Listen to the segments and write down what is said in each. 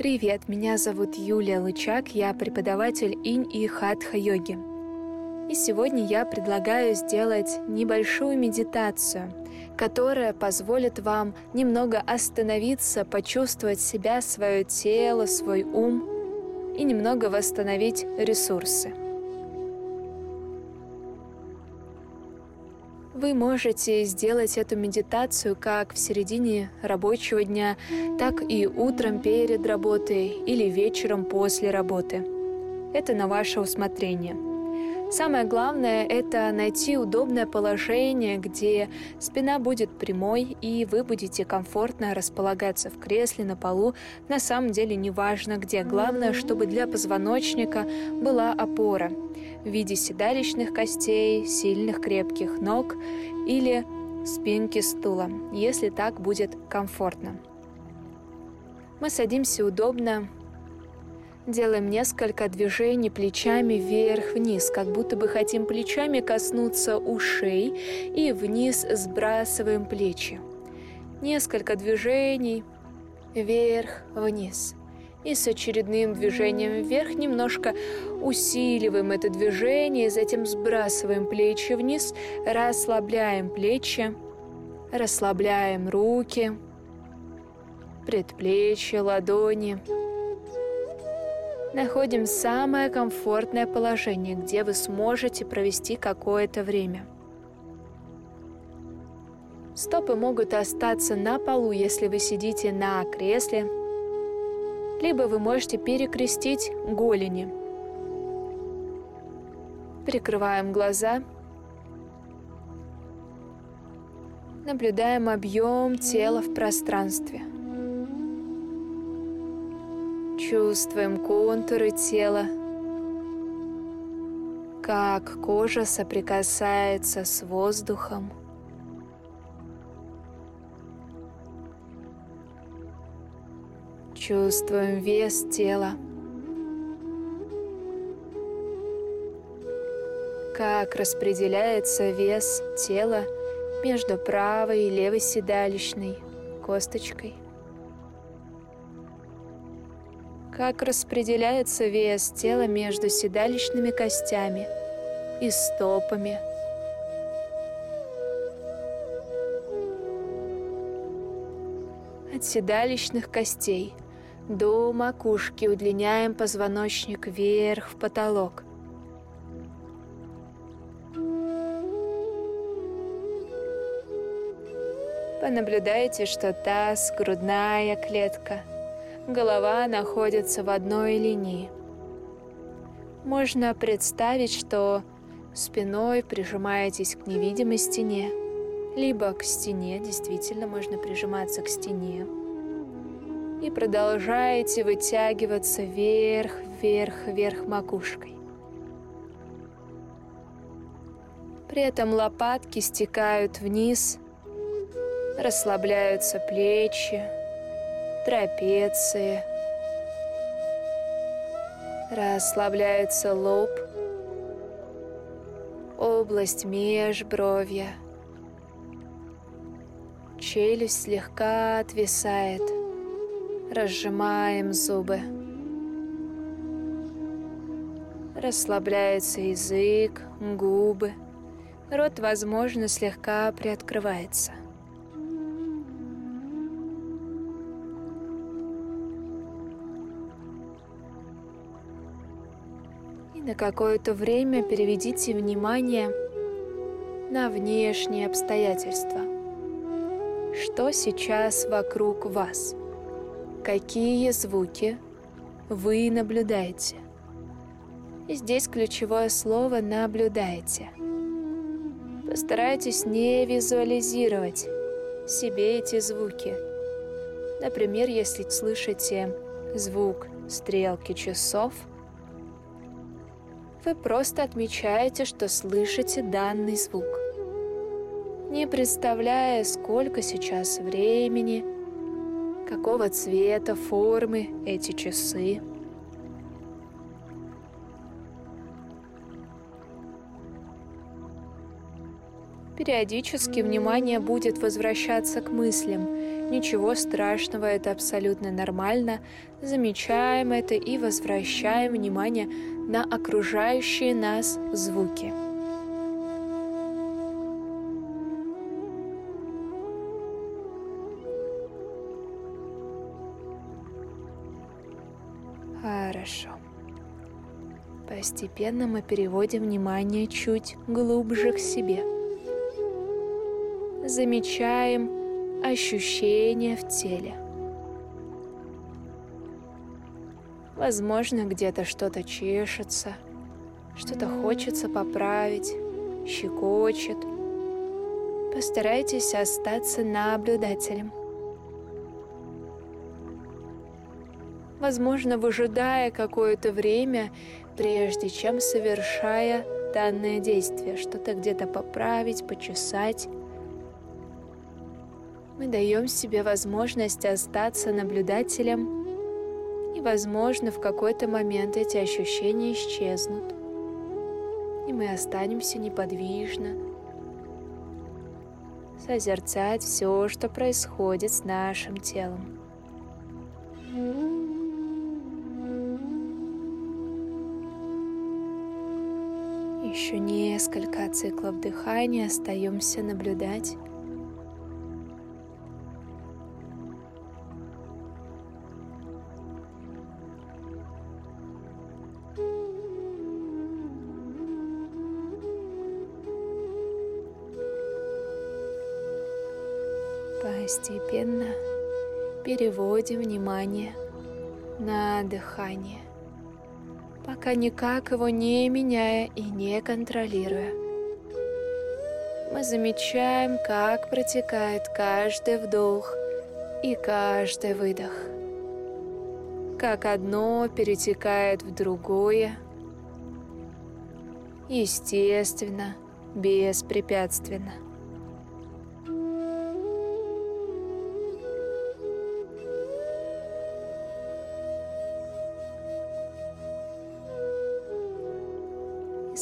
Привет, меня зовут Юлия Лычак, я преподаватель инь и хатха-йоги. И сегодня я предлагаю сделать небольшую медитацию, которая позволит вам немного остановиться, почувствовать себя, свое тело, свой ум и немного восстановить ресурсы. Вы можете сделать эту медитацию как в середине рабочего дня, так и утром перед работой или вечером после работы. Это на ваше усмотрение. Самое главное – это найти удобное положение, где спина будет прямой и вы будете комфортно располагаться в кресле, на полу. На самом деле не важно где. Главное, чтобы для позвоночника была опора – в виде седалищных костей, сильных крепких ног или спинки стула, если так будет комфортно. Мы садимся удобно, делаем несколько движений плечами вверх-вниз, как будто бы хотим плечами коснуться ушей и вниз сбрасываем плечи. Несколько движений вверх-вниз – и с очередным движением вверх немножко усиливаем это движение, затем сбрасываем плечи вниз, расслабляем плечи, расслабляем руки, предплечья, ладони. Находим самое комфортное положение, где вы сможете провести какое-то время. Стопы могут остаться на полу, если вы сидите на кресле – либо вы можете перекрестить голени. Прикрываем глаза. Наблюдаем объем тела в пространстве. Чувствуем контуры тела, как кожа соприкасается с воздухом – Чувствуем вес тела. Как распределяется вес тела между правой и левой седалищной косточкой. Как распределяется вес тела между седалищными костями и стопами – от седалищных костей до макушки удлиняем позвоночник вверх в потолок. Понаблюдайте, что таз, грудная клетка, голова находятся в одной линии. Можно представить, что спиной прижимаетесь к невидимой стене, либо к стене, действительно можно прижиматься к стене, и продолжаете вытягиваться вверх, вверх, вверх макушкой. При этом лопатки стекают вниз, расслабляются плечи, трапеции, расслабляется лоб, область межбровья, челюсть слегка отвисает – Разжимаем зубы. Расслабляется язык, губы. Рот, возможно, слегка приоткрывается. На какое-то время переведите внимание на внешние обстоятельства. Что сейчас вокруг вас? Какие звуки вы наблюдаете? И здесь ключевое слово «наблюдаете». Постарайтесь не визуализировать себе эти звуки. Например, если слышите звук стрелки часов, вы просто отмечаете, что слышите данный звук, не представляя, сколько сейчас времени – какого цвета, формы эти часы. Периодически внимание будет возвращаться к мыслям, Ничего страшного, это абсолютно нормально. Замечаем это и возвращаем внимание на окружающие нас звуки. Хорошо. Постепенно мы переводим внимание чуть глубже к себе. Замечаем ощущения в теле. Возможно, где-то что-то чешется, что-то хочется поправить, щекочет. Постарайтесь остаться наблюдателем. Возможно, выжидая какое-то время, прежде чем совершая данное действие, что-то где-то поправить, почесать, мы даем себе возможность остаться наблюдателем, и, возможно, в какой-то момент эти ощущения исчезнут, и мы останемся неподвижно, созерцать все, что происходит с нашим телом. Еще несколько циклов дыхания остаемся наблюдать. Постепенно переводим внимание на дыхание, пока никак его не меняя и не контролируя. Мы замечаем, как протекает каждый вдох и каждый выдох, как одно перетекает в другое, естественно, беспрепятственно.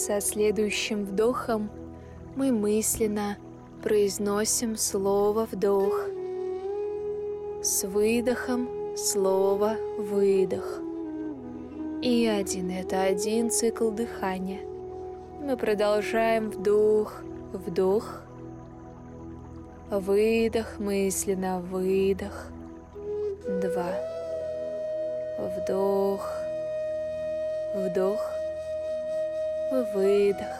Со следующим вдохом мы мысленно произносим слово «вдох». С выдохом слово «выдох». И один — это один цикл дыхания. Мы продолжаем вдох, вдох, выдох, мысленно выдох, два, вдох, вдох, Выдох.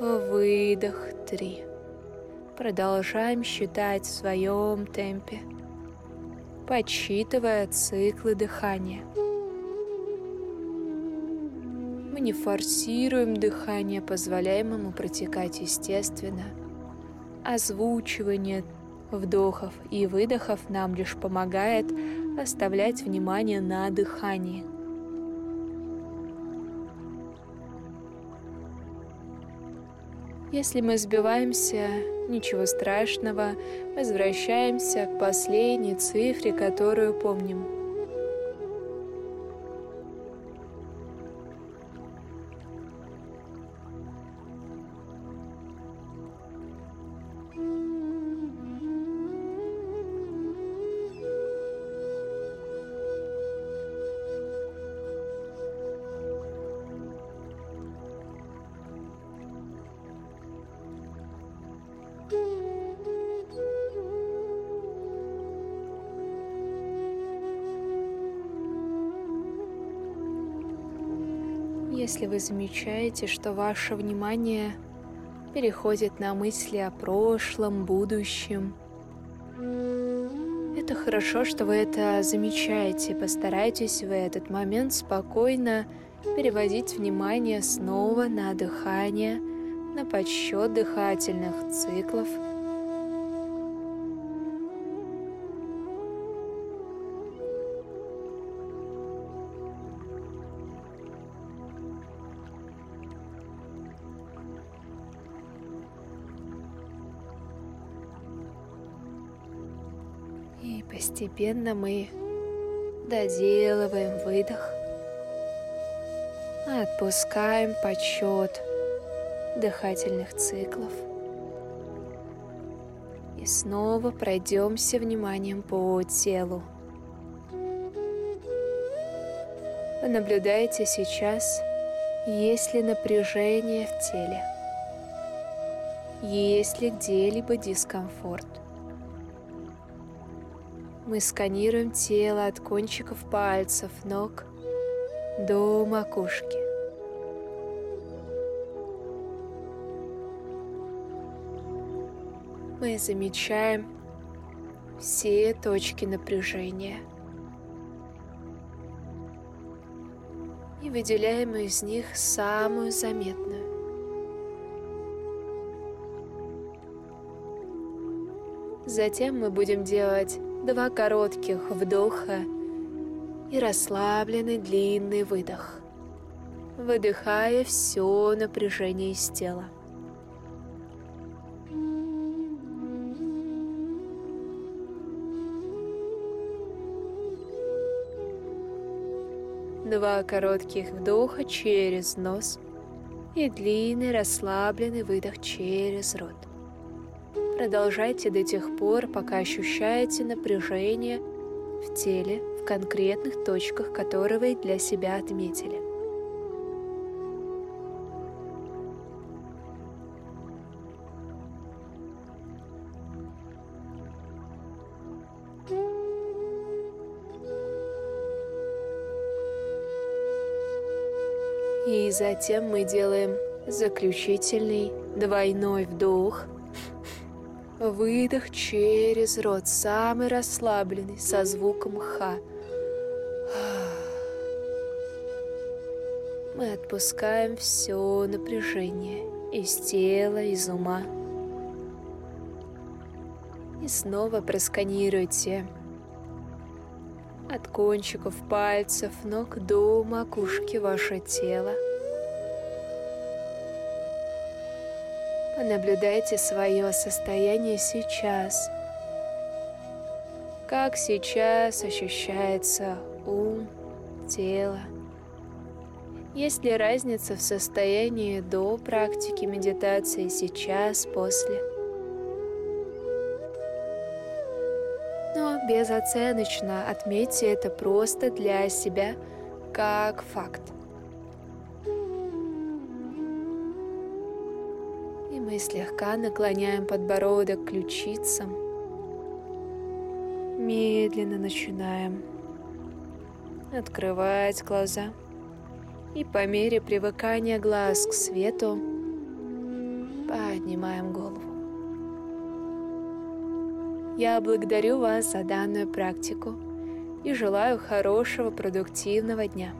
Выдох. Три. Продолжаем считать в своем темпе, подсчитывая циклы дыхания. Мы не форсируем дыхание, позволяем ему протекать естественно. Озвучивание вдохов и выдохов нам лишь помогает оставлять внимание на дыхании – Если мы сбиваемся, ничего страшного, возвращаемся к последней цифре, которую помним. Если вы замечаете, что ваше внимание переходит на мысли о прошлом, будущем, это хорошо, что вы это замечаете. Постарайтесь в этот момент спокойно переводить внимание снова на дыхание, на подсчет дыхательных циклов – Постепенно мы доделываем выдох, отпускаем подсчет дыхательных циклов. И снова пройдемся вниманием по телу. Наблюдайте сейчас, есть ли напряжение в теле, есть ли где-либо дискомфорт. Мы сканируем тело от кончиков пальцев ног до макушки. Мы замечаем все точки напряжения – и выделяем из них самую заметную. Затем мы будем делать два коротких вдоха и расслабленный длинный выдох, выдыхая все напряжение из тела. Два коротких вдоха через нос и длинный расслабленный выдох через рот. Продолжайте до тех пор, пока ощущаете напряжение в теле в конкретных точках, которые вы для себя отметили. И затем мы делаем заключительный двойной вдох. Выдох через рот, самый расслабленный, со звуком ха. Мы отпускаем все напряжение из тела, из ума. И снова просканируйте от кончиков пальцев ног до макушки ваше тело. Понаблюдайте свое состояние сейчас. Как сейчас ощущается ум, тело. Есть ли разница в состоянии до практики медитации сейчас, после? безоценочно отметьте это просто для себя как факт. Мы слегка наклоняем подбородок к ключицам. Медленно начинаем открывать глаза. И по мере привыкания глаз к свету поднимаем голову. Я благодарю вас за данную практику и желаю хорошего продуктивного дня.